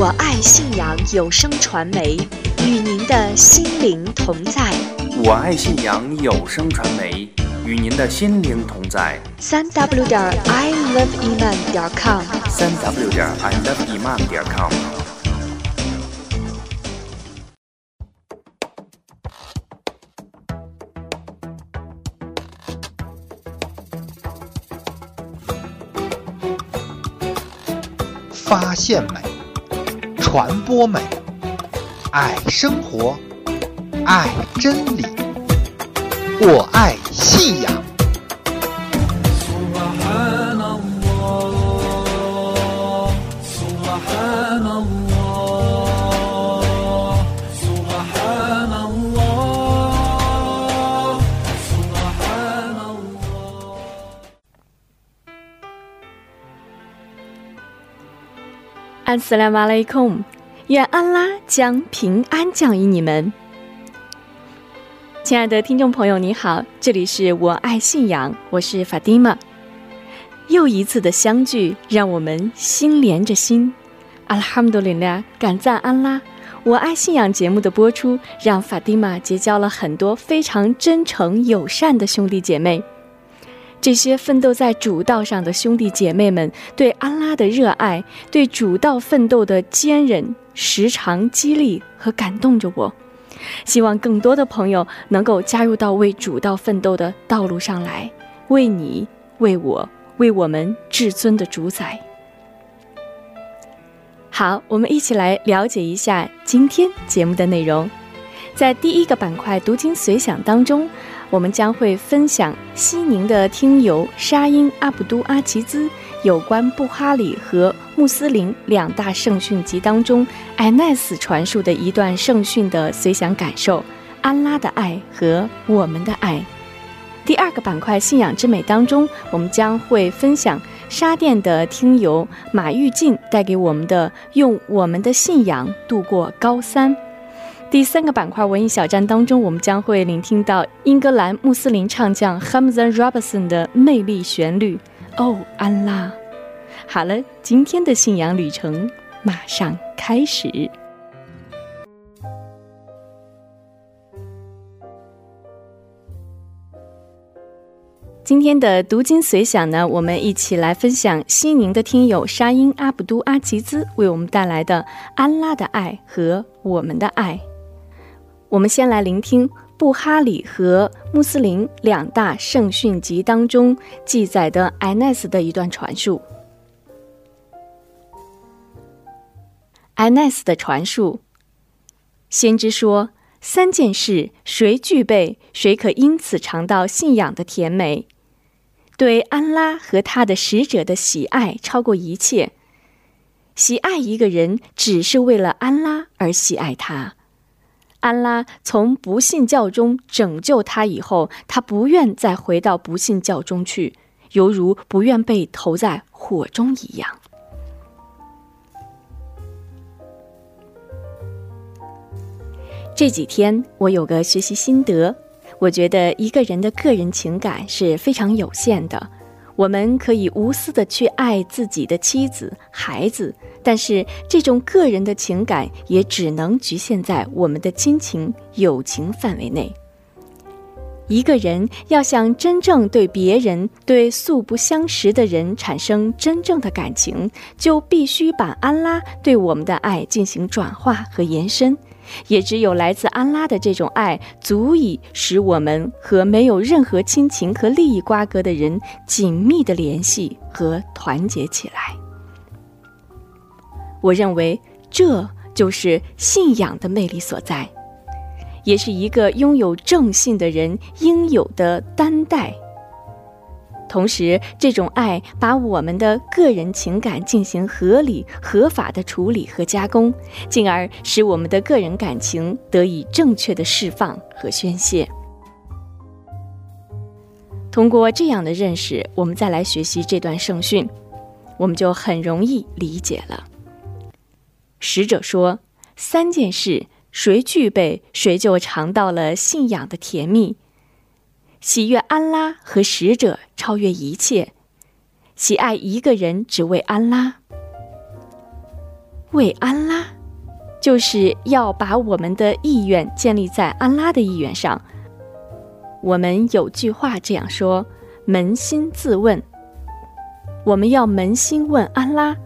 我爱信阳有声传媒，与您的心灵同在。我爱信阳有声传媒，与您的心灵同在。三 w 点 i love iman 点 com，三 w 点 i love iman 点 com。发现美，传播美，爱生活，爱真理，我爱信仰。安斯拉马雷控，愿安拉将平安降于你们。亲爱的听众朋友，你好，这里是我爱信仰，我是法蒂玛。又一次的相聚，让我们心连着心。阿拉哈姆多林拉，感赞安拉。我爱信仰节目的播出，让法蒂玛结交了很多非常真诚友善的兄弟姐妹。这些奋斗在主道上的兄弟姐妹们，对安拉的热爱，对主道奋斗的坚韧，时常激励和感动着我。希望更多的朋友能够加入到为主道奋斗的道路上来，为你，为我，为我们至尊的主宰。好，我们一起来了解一下今天节目的内容。在第一个板块“读经随想”当中，我们将会分享西宁的听友沙因阿卜都阿齐兹有关布哈里和穆斯林两大圣训集当中艾奈斯传述的一段圣训的随想感受：安拉的爱和我们的爱。第二个板块“信仰之美”当中，我们将会分享沙甸的听友马玉静带给我们的“用我们的信仰度过高三”。第三个板块文艺小站当中，我们将会聆听到英格兰穆斯林唱将 Hamza Robinson 的魅力旋律。哦，安拉！好了，今天的信仰旅程马上开始。今天的读经随想呢，我们一起来分享西宁的听友沙因阿卜都阿吉兹为我们带来的《安拉的爱和我们的爱》。我们先来聆听布哈里和穆斯林两大圣训集当中记载的艾奈斯的一段传述。艾奈斯的传述，先知说：“三件事，谁具备，谁可因此尝到信仰的甜美。对安拉和他的使者的喜爱超过一切。喜爱一个人，只是为了安拉而喜爱他。”安拉从不信教中拯救他以后，他不愿再回到不信教中去，犹如不愿被投在火中一样。这几天我有个学习心得，我觉得一个人的个人情感是非常有限的。我们可以无私的去爱自己的妻子、孩子，但是这种个人的情感也只能局限在我们的亲情、友情范围内。一个人要想真正对别人、对素不相识的人产生真正的感情，就必须把安拉对我们的爱进行转化和延伸。也只有来自安拉的这种爱，足以使我们和没有任何亲情和利益瓜葛的人紧密的联系和团结起来。我认为这就是信仰的魅力所在，也是一个拥有正信的人应有的担待。同时，这种爱把我们的个人情感进行合理、合法的处理和加工，进而使我们的个人感情得以正确的释放和宣泄。通过这样的认识，我们再来学习这段圣训，我们就很容易理解了。使者说：“三件事，谁具备，谁就尝到了信仰的甜蜜。”喜悦安拉和使者超越一切，喜爱一个人只为安拉。为安拉，就是要把我们的意愿建立在安拉的意愿上。我们有句话这样说：“扪心自问。”我们要扪心问安拉，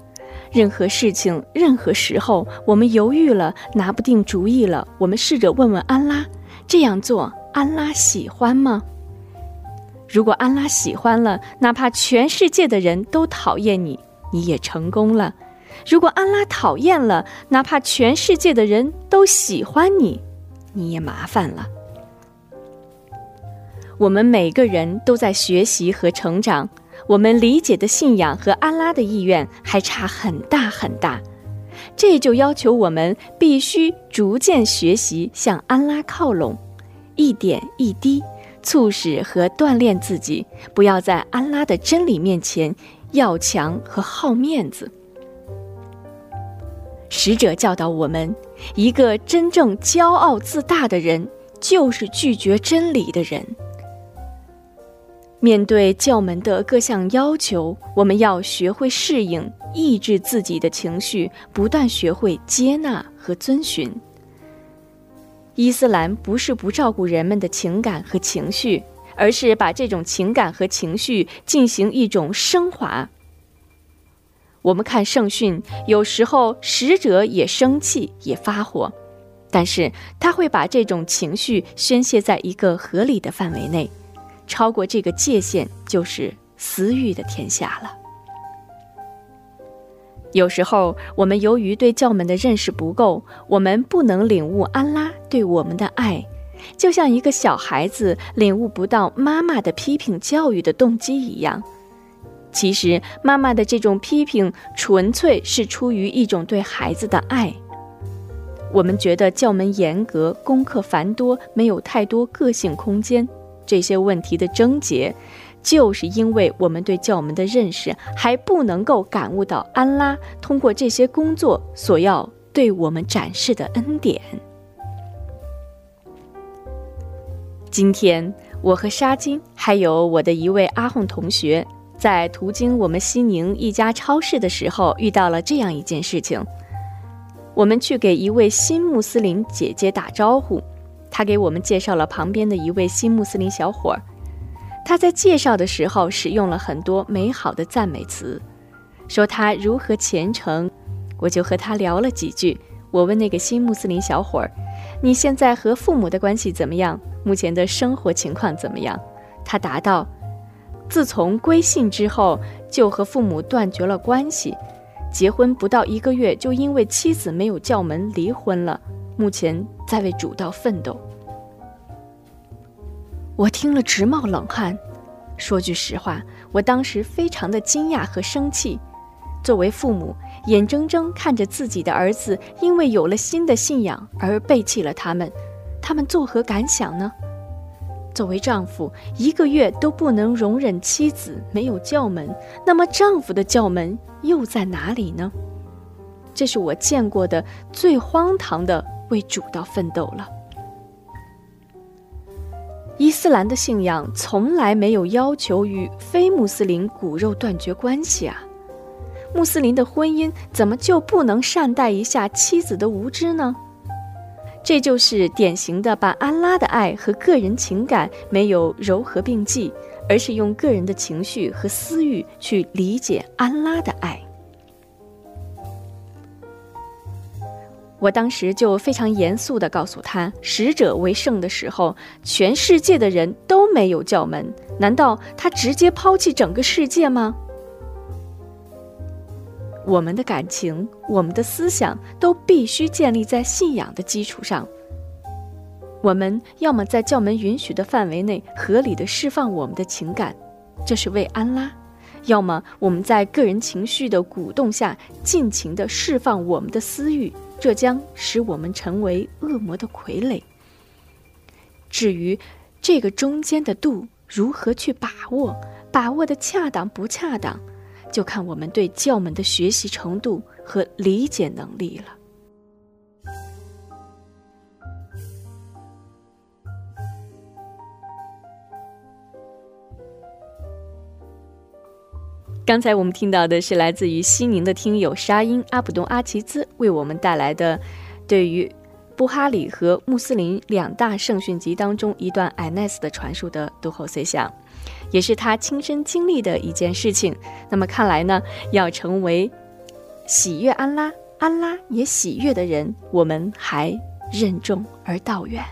任何事情、任何时候，我们犹豫了、拿不定主意了，我们试着问问安拉：这样做，安拉喜欢吗？如果安拉喜欢了，哪怕全世界的人都讨厌你，你也成功了；如果安拉讨厌了，哪怕全世界的人都喜欢你，你也麻烦了。我们每个人都在学习和成长，我们理解的信仰和安拉的意愿还差很大很大，这就要求我们必须逐渐学习向安拉靠拢，一点一滴促使和锻炼自己，不要在安拉的真理面前要强和好面子。使者教导我们，一个真正骄傲自大的人，就是拒绝真理的人。面对教门的各项要求，我们要学会适应、抑制自己的情绪，不断学会接纳和遵循。伊斯兰不是不照顾人们的情感和情绪，而是把这种情感和情绪进行一种升华。我们看圣训，有时候使者也生气，也发火，但是他会把这种情绪宣泄在一个合理的范围内。超过这个界限，就是私欲的天下了。有时候，我们由于对教门的认识不够，我们不能领悟安拉对我们的爱，就像一个小孩子领悟不到妈妈的批评教育的动机一样。其实，妈妈的这种批评纯粹是出于一种对孩子的爱。我们觉得教门严格，功课繁多，没有太多个性空间。这些问题的症结，就是因为我们对教门的认识还不能够感悟到安拉通过这些工作所要对我们展示的恩典。今天，我和沙金还有我的一位阿訇同学，在途经我们西宁一家超市的时候，遇到了这样一件事情。我们去给一位新穆斯林姐姐打招呼。她给我们介绍了旁边的一位新穆斯林小伙儿，他在介绍的时候使用了很多美好的赞美词，说他如何虔诚。我就和他聊了几句。我问那个新穆斯林小伙儿：“你现在和父母的关系怎么样？目前的生活情况怎么样？”他答道：“自从归信之后，就和父母断绝了关系，结婚不到一个月就因为妻子没有叫门离婚了。”目前在为主道奋斗，我听了直冒冷汗。说句实话，我当时非常的惊讶和生气。作为父母，眼睁睁看着自己的儿子因为有了新的信仰而背弃了他们，他们作何感想呢？作为丈夫，一个月都不能容忍妻子没有叫门，那么丈夫的叫门又在哪里呢？这是我见过的最荒唐的。为主道奋斗了。伊斯兰的信仰从来没有要求与非穆斯林骨肉断绝关系啊！穆斯林的婚姻怎么就不能善待一下妻子的无知呢？这就是典型的把安拉的爱和个人情感没有柔合并济，而是用个人的情绪和私欲去理解安拉的爱。我当时就非常严肃地告诉他：“使者为圣的时候，全世界的人都没有叫门，难道他直接抛弃整个世界吗？”我们的感情、我们的思想都必须建立在信仰的基础上。我们要么在教门允许的范围内合理的释放我们的情感，这是为安拉；要么我们在个人情绪的鼓动下尽情地释放我们的私欲。这将使我们成为恶魔的傀儡。至于这个中间的度如何去把握，把握的恰当不恰当，就看我们对教门的学习程度和理解能力了。刚才我们听到的是来自于西宁的听友沙因阿卜杜阿齐兹为我们带来的对于布哈里和穆斯林两大圣训集当中一段艾奈斯的传述的读后随想，也是他亲身经历的一件事情。那么看来呢，要成为喜悦安拉，安拉也喜悦的人，我们还任重而道远。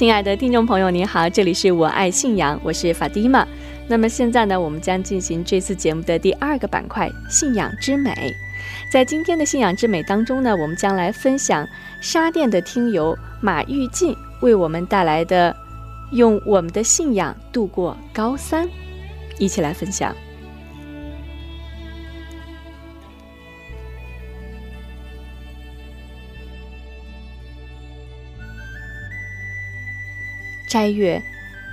亲爱的听众朋友，您好，这里是我爱信仰，我是法蒂玛。那么现在呢，我们将进行这次节目的第二个板块——信仰之美。在今天的信仰之美当中呢，我们将来分享沙甸的听友马玉进为我们带来的“用我们的信仰度过高三”，一起来分享。斋月，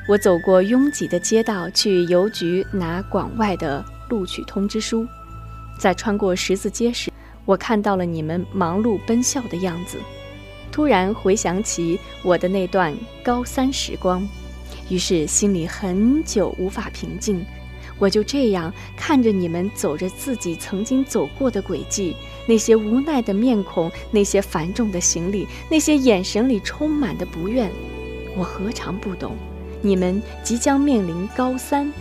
我走过拥挤的街道，去邮局拿广外的录取通知书。在穿过十字街时，我看到了你们忙碌奔笑的样子，突然回想起我的那段高三时光，于是心里很久无法平静。我就这样看着你们走着自己曾经走过的轨迹，那些无奈的面孔，那些繁重的行李，那些眼神里充满的不愿。我何尝不懂，你们即将面临高三。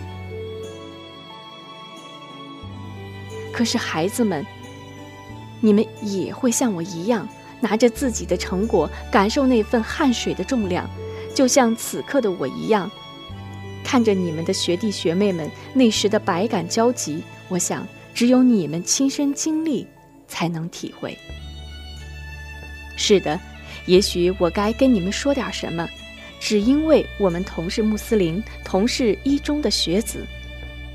可是孩子们，你们也会像我一样，拿着自己的成果，感受那份汗水的重量，就像此刻的我一样，看着你们的学弟学妹们那时的百感交集。我想，只有你们亲身经历，才能体会。是的，也许我该跟你们说点什么。只因为我们同是穆斯林，同是一中的学子，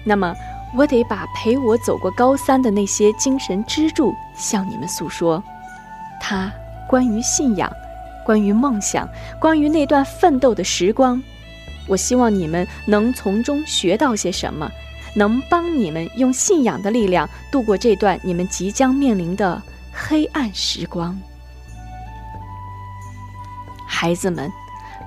那么我得把陪我走过高三的那些精神支柱向你们诉说。他关于信仰，关于梦想，关于那段奋斗的时光，我希望你们能从中学到些什么，能帮你们用信仰的力量度过这段你们即将面临的黑暗时光。孩子们。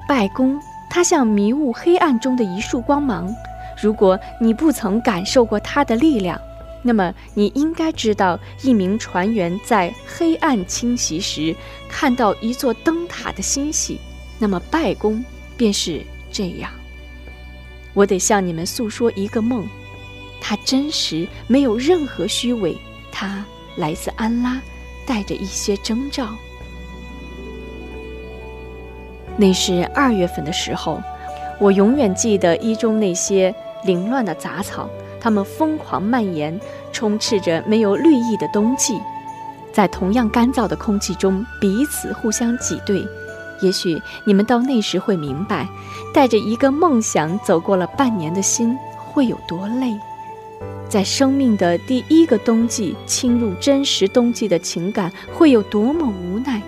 拜功，它像迷雾黑暗中的一束光芒。如果你不曾感受过它的力量，那么你应该知道，一名船员在黑暗侵袭时看到一座灯塔的欣喜。那么拜功便是这样。我得向你们诉说一个梦，它真实，没有任何虚伪。它来自安拉，带着一些征兆。那是二月份的时候，我永远记得一中那些凌乱的杂草，它们疯狂蔓延，充斥着没有绿意的冬季，在同样干燥的空气中彼此互相挤兑。也许你们到那时会明白，带着一个梦想走过了半年的心会有多累，在生命的第一个冬季侵入真实冬季的情感会有多么无奈。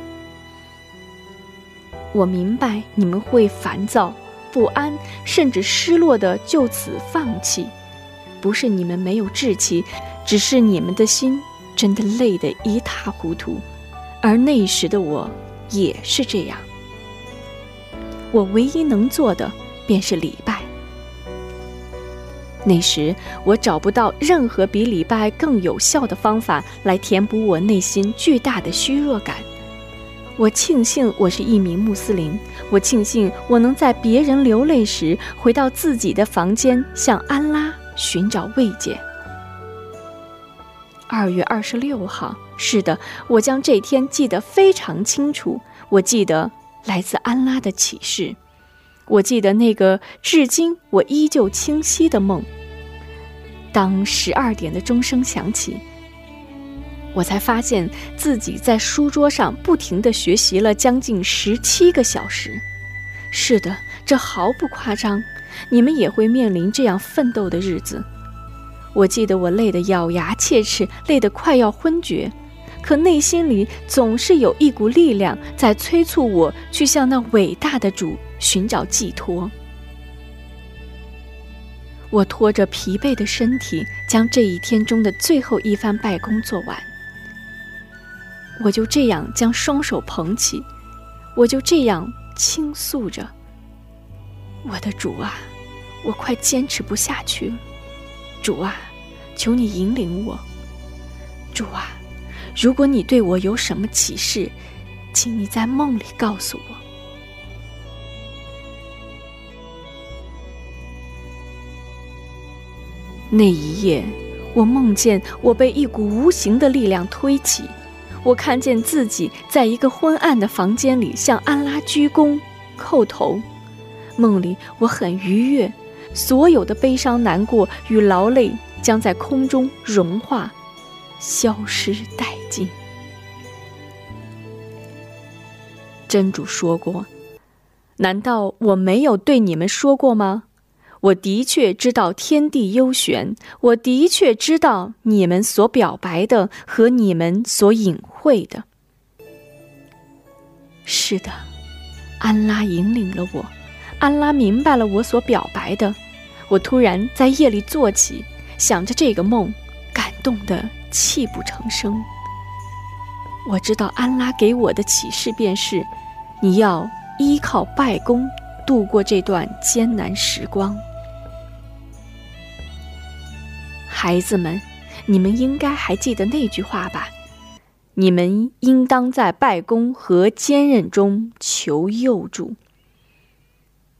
我明白你们会烦躁、不安，甚至失落的就此放弃。不是你们没有志气，只是你们的心真的累得一塌糊涂。而那时的我也是这样。我唯一能做的便是礼拜。那时我找不到任何比礼拜更有效的方法来填补我内心巨大的虚弱感。我庆幸我是一名穆斯林，我庆幸我能在别人流泪时回到自己的房间，向安拉寻找慰藉。二月二十六号，是的，我将这天记得非常清楚。我记得来自安拉的启示，我记得那个至今我依旧清晰的梦。当十二点的钟声响起。我才发现自己在书桌上不停地学习了将近十七个小时。是的，这毫不夸张。你们也会面临这样奋斗的日子。我记得我累得咬牙切齿，累得快要昏厥，可内心里总是有一股力量在催促我去向那伟大的主寻找寄托。我拖着疲惫的身体，将这一天中的最后一番拜功做完。我就这样将双手捧起，我就这样倾诉着：“我的主啊，我快坚持不下去了。主啊，求你引领我。主啊，如果你对我有什么启示，请你在梦里告诉我。”那一夜，我梦见我被一股无形的力量推起，我看见自己在一个昏暗的房间里向安拉鞠躬、叩头。梦里我很愉悦，所有的悲伤、难过与劳累将在空中融化、消失殆尽。真主说过：“难道我没有对你们说过吗？”我的确知道天地幽玄，我的确知道你们所表白的和你们所隐晦的。是的，安拉引领了我，安拉明白了我所表白的。我突然在夜里坐起，想着这个梦，感动得泣不成声。我知道安拉给我的启示便是：你要依靠拜功。度过这段艰难时光，孩子们，你们应该还记得那句话吧？你们应当在拜功和坚韧中求佑助。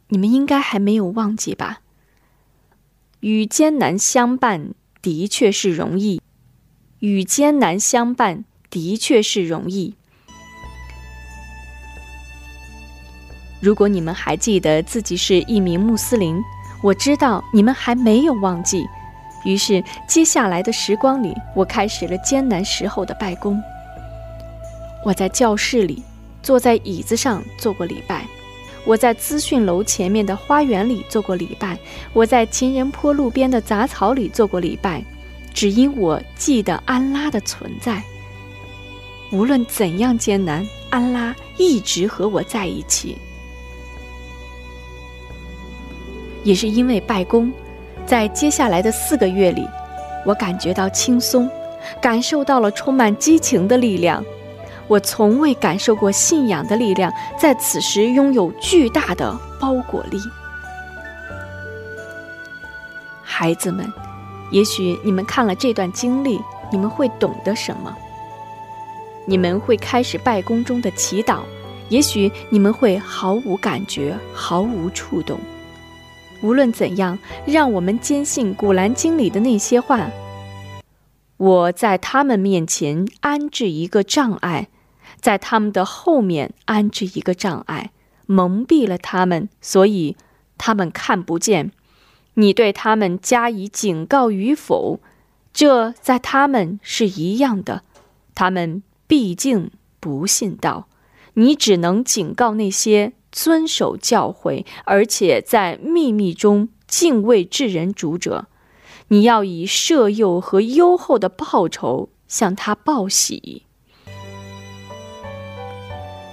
你们应该还没有忘记吧？与艰难相伴的确是容易，与艰难相伴的确是容易。如果你们还记得自己是一名穆斯林，我知道你们还没有忘记。于是，接下来的时光里，我开始了艰难时候的拜功。我在教室里，坐在椅子上做过礼拜；我在资讯楼前面的花园里做过礼拜；我在情人坡路边的杂草里做过礼拜，只因我记得安拉的存在。无论怎样艰难，安拉一直和我在一起。也是因为拜功，在接下来的四个月里，我感觉到轻松，感受到了充满激情的力量。我从未感受过信仰的力量，在此时拥有巨大的包裹力。孩子们，也许你们看了这段经历，你们会懂得什么？你们会开始拜功中的祈祷，也许你们会毫无感觉，毫无触动。无论怎样，让我们坚信《古兰经》里的那些话。我在他们面前安置一个障碍，在他们的后面安置一个障碍，蒙蔽了他们，所以他们看不见。你对他们加以警告与否，这在他们是一样的。他们毕竟不信道，你只能警告那些。遵守教诲，而且在秘密中敬畏至人主者，你要以赦宥和优厚的报酬向他报喜。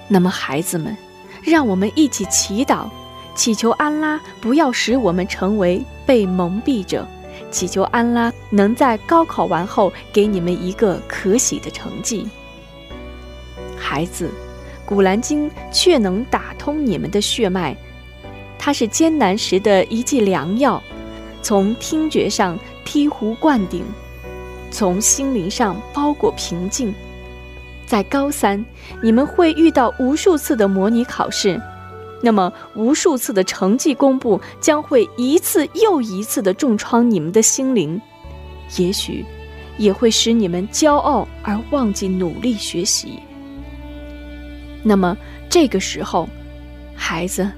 那么，孩子们，让我们一起祈祷，祈求安拉不要使我们成为被蒙蔽者，祈求安拉能在高考完后给你们一个可喜的成绩，孩子。古兰经却能打通你们的血脉，它是艰难时的一剂良药，从听觉上醍醐灌顶，从心灵上包裹平静。在高三，你们会遇到无数次的模拟考试，那么无数次的成绩公布将会一次又一次的重创你们的心灵，也许也会使你们骄傲而忘记努力学习。那么这个时候，孩子，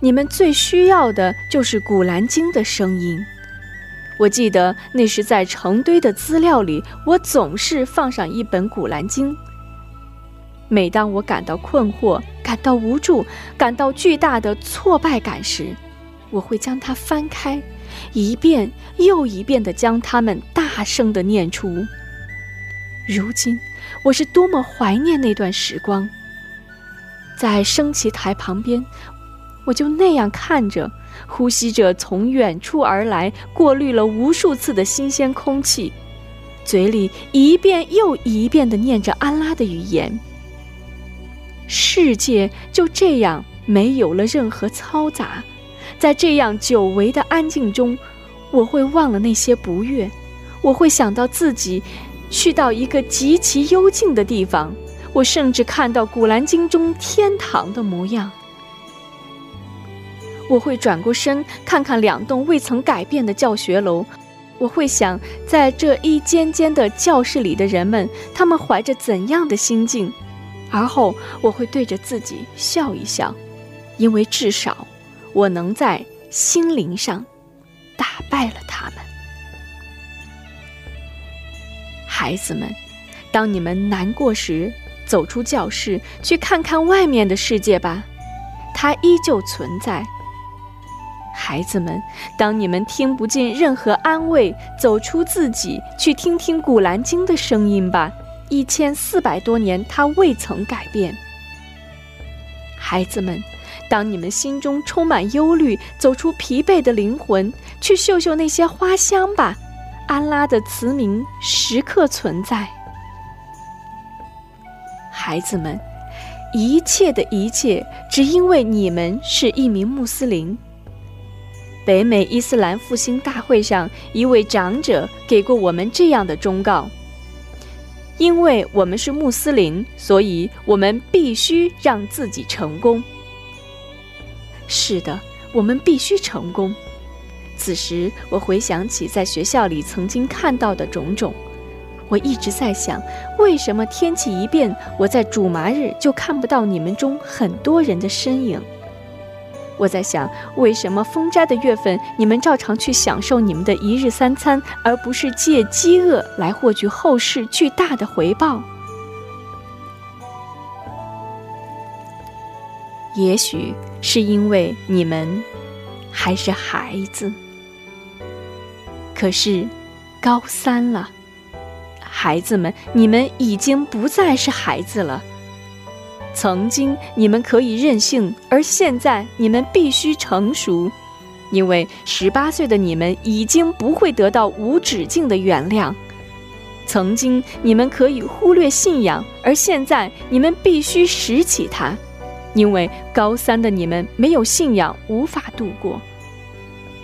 你们最需要的就是《古兰经》的声音。我记得那时在成堆的资料里，我总是放上一本《古兰经》。每当我感到困惑、感到无助、感到巨大的挫败感时，我会将它翻开，一遍又一遍地将它们大声地念出。如今，我是多么怀念那段时光。在升旗台旁边，我就那样看着，呼吸着从远处而来、过滤了无数次的新鲜空气，嘴里一遍又一遍地念着安拉的语言。世界就这样没有了任何嘈杂，在这样久违的安静中，我会忘了那些不悦，我会想到自己去到一个极其幽静的地方，我甚至看到《古兰经》中天堂的模样。我会转过身看看两栋未曾改变的教学楼，我会想，在这一间间的教室里的人们，他们怀着怎样的心境？而后我会对着自己笑一笑，因为至少我能在心灵上打败了他们。孩子们，当你们难过时，走出教室，去看看外面的世界吧，它依旧存在。孩子们，当你们听不进任何安慰，走出自己，去听听《古兰经》的声音吧。一千四百多年，它未曾改变。孩子们，当你们心中充满忧虑，走出疲惫的灵魂，去嗅嗅那些花香吧。安拉的慈名时刻存在。孩子们，一切的一切，只因为你们是一名穆斯林。北美伊斯兰复兴大会上，一位长者给过我们这样的忠告：因为我们是穆斯林，所以我们必须让自己成功。是的，我们必须成功。此时，我回想起在学校里曾经看到的种种，我一直在想，为什么天气一变，我在主麻日就看不到你们中很多人的身影？我在想，为什么封斋的月份，你们照常去享受你们的一日三餐，而不是借饥饿来获取后世巨大的回报？也许是因为你们还是孩子。可是，高三了，孩子们，你们已经不再是孩子了。曾经你们可以任性，而现在你们必须成熟，因为十八岁的你们已经不会得到无止境的原谅。曾经你们可以忽略信仰，而现在你们必须拾起它，因为高三的你们没有信仰无法度过。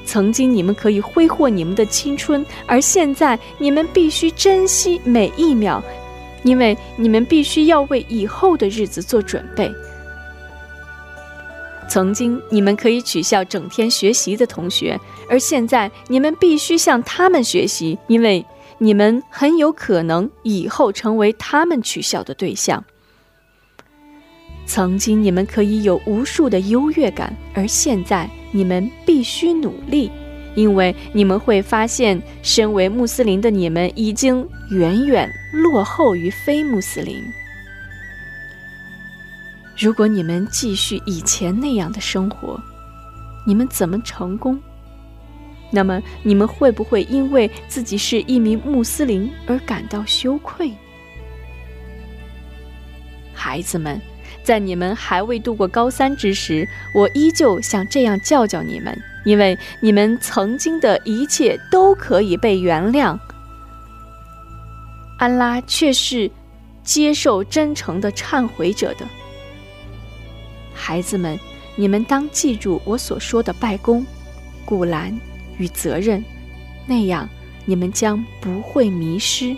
曾经你们可以挥霍你们的青春，而现在你们必须珍惜每一秒。因为你们必须要为以后的日子做准备。曾经你们可以取笑整天学习的同学，而现在你们必须向他们学习，因为你们很有可能以后成为他们取笑的对象。曾经你们可以有无数的优越感，而现在你们必须努力。因为你们会发现，身为穆斯林的你们已经远远落后于非穆斯林。如果你们继续以前那样的生活，你们怎么成功？那么你们会不会因为自己是一名穆斯林而感到羞愧？孩子们。在你们还未度过高三之时，我依旧想这样叫叫你们，因为你们曾经的一切都可以被原谅。安拉却是接受真诚的忏悔者的。孩子们，你们当记住我所说的拜功、古兰与责任，那样你们将不会迷失。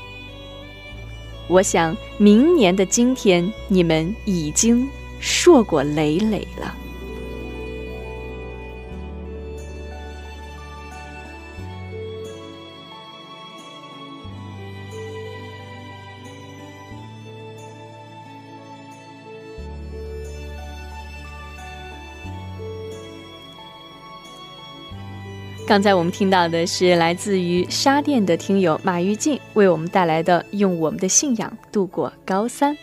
我想，明年的今天，你们已经硕果累累了。刚才我们听到的是来自于沙甸的听友马玉静为我们带来的《用我们的信仰度过高三》。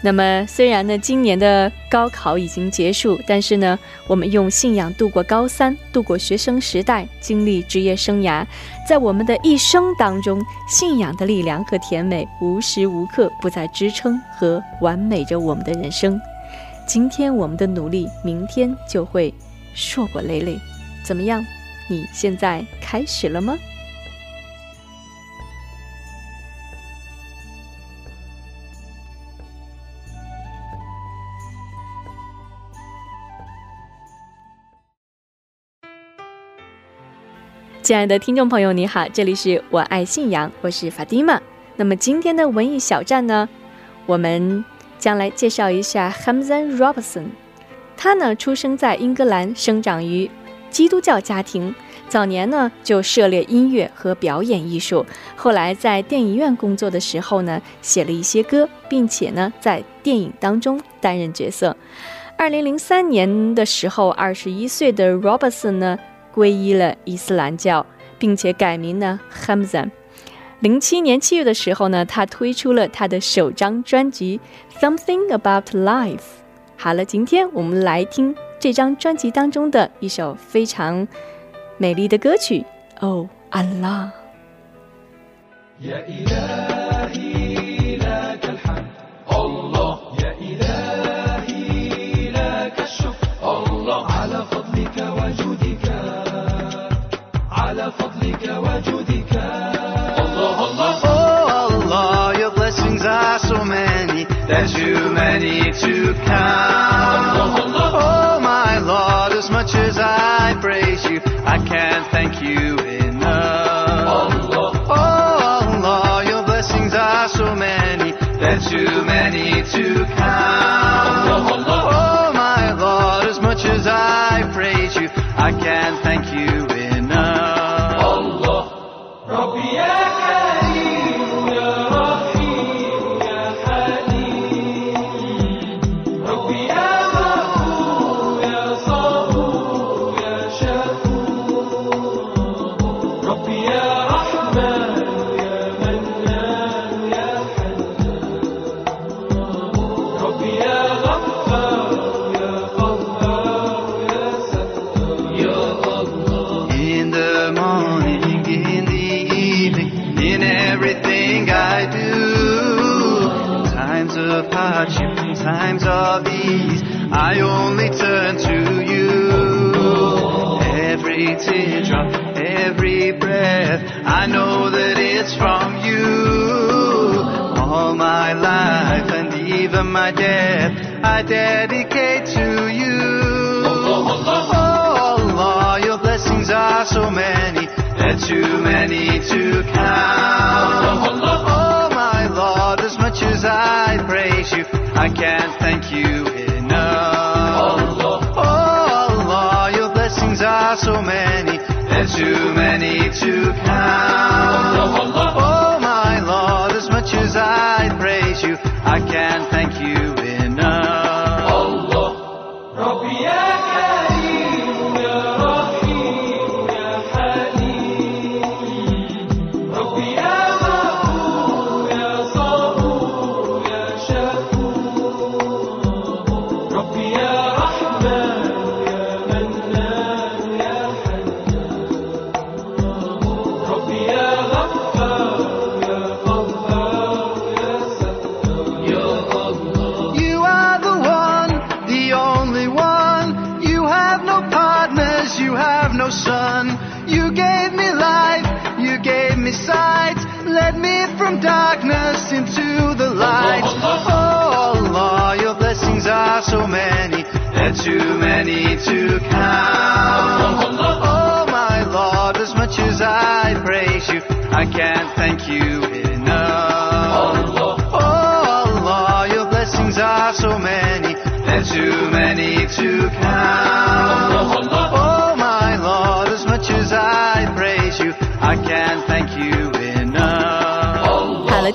那么，虽然呢，今年的高考已经结束，但是呢，我们用信仰度过高三，度过学生时代，经历职业生涯，在我们的一生当中，信仰的力量和甜美无时无刻不在支撑和完美着我们的人生。今天我们的努力，明天就会硕果累累。怎么样？你现在开始了吗？亲爱的听众朋友你好这里是我爱信仰我是 fatima 那么今天的文艺小站呢我们将来介绍一下 hamzan robinson 他呢出生在英格兰生长于基督教家庭。早年呢，就涉猎音乐和表演艺术。后来在电影院工作的时候呢，写了一些歌，并且呢，在电影当中担任角色。二零零三年的时候，二十一岁的 Robertson 呢，皈依了伊斯兰教，并且改名呢 Hamza。零七年七月的时候呢，他推出了他的首张专辑《Something About Life》。好了，今天我们来听这张专辑当中的一首非常美丽的歌曲《哦，安拉》。There's too many to count. I praise you, I can't thank you enough. Oh Allah, your blessings are so many, there's too many to count. Oh my Lord, as much as I praise you, I can't hardship, times of ease, I only turn to you. Every teardrop, every breath, I know that it's from you. All my life and even my death, I dedicate to you. Oh Allah, your blessings are so many, they're too many to count. Much as I praise you, I can't thank you enough. Oh Allah, oh, your blessings are so many, they're too many to count. Oh, oh my Lord, as much as I praise you, I can't thank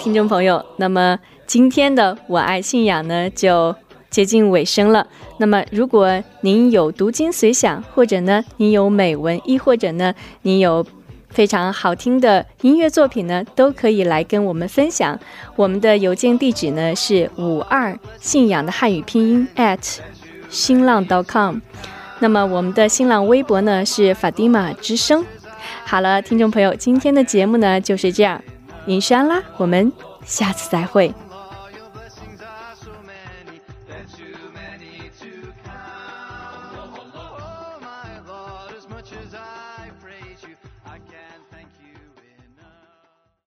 听众朋友，那么今天的我爱信仰呢就接近尾声了。那么，如果您有读经随想，或者呢您有美文，亦或者呢您有非常好听的音乐作品呢，都可以来跟我们分享。我们的邮件地址呢是五二信仰的汉语拼音 at 新浪 .com。那么我们的新浪微博呢是法蒂玛之声。好了，听众朋友，今天的节目呢就是这样。影山啦，我们下次再会。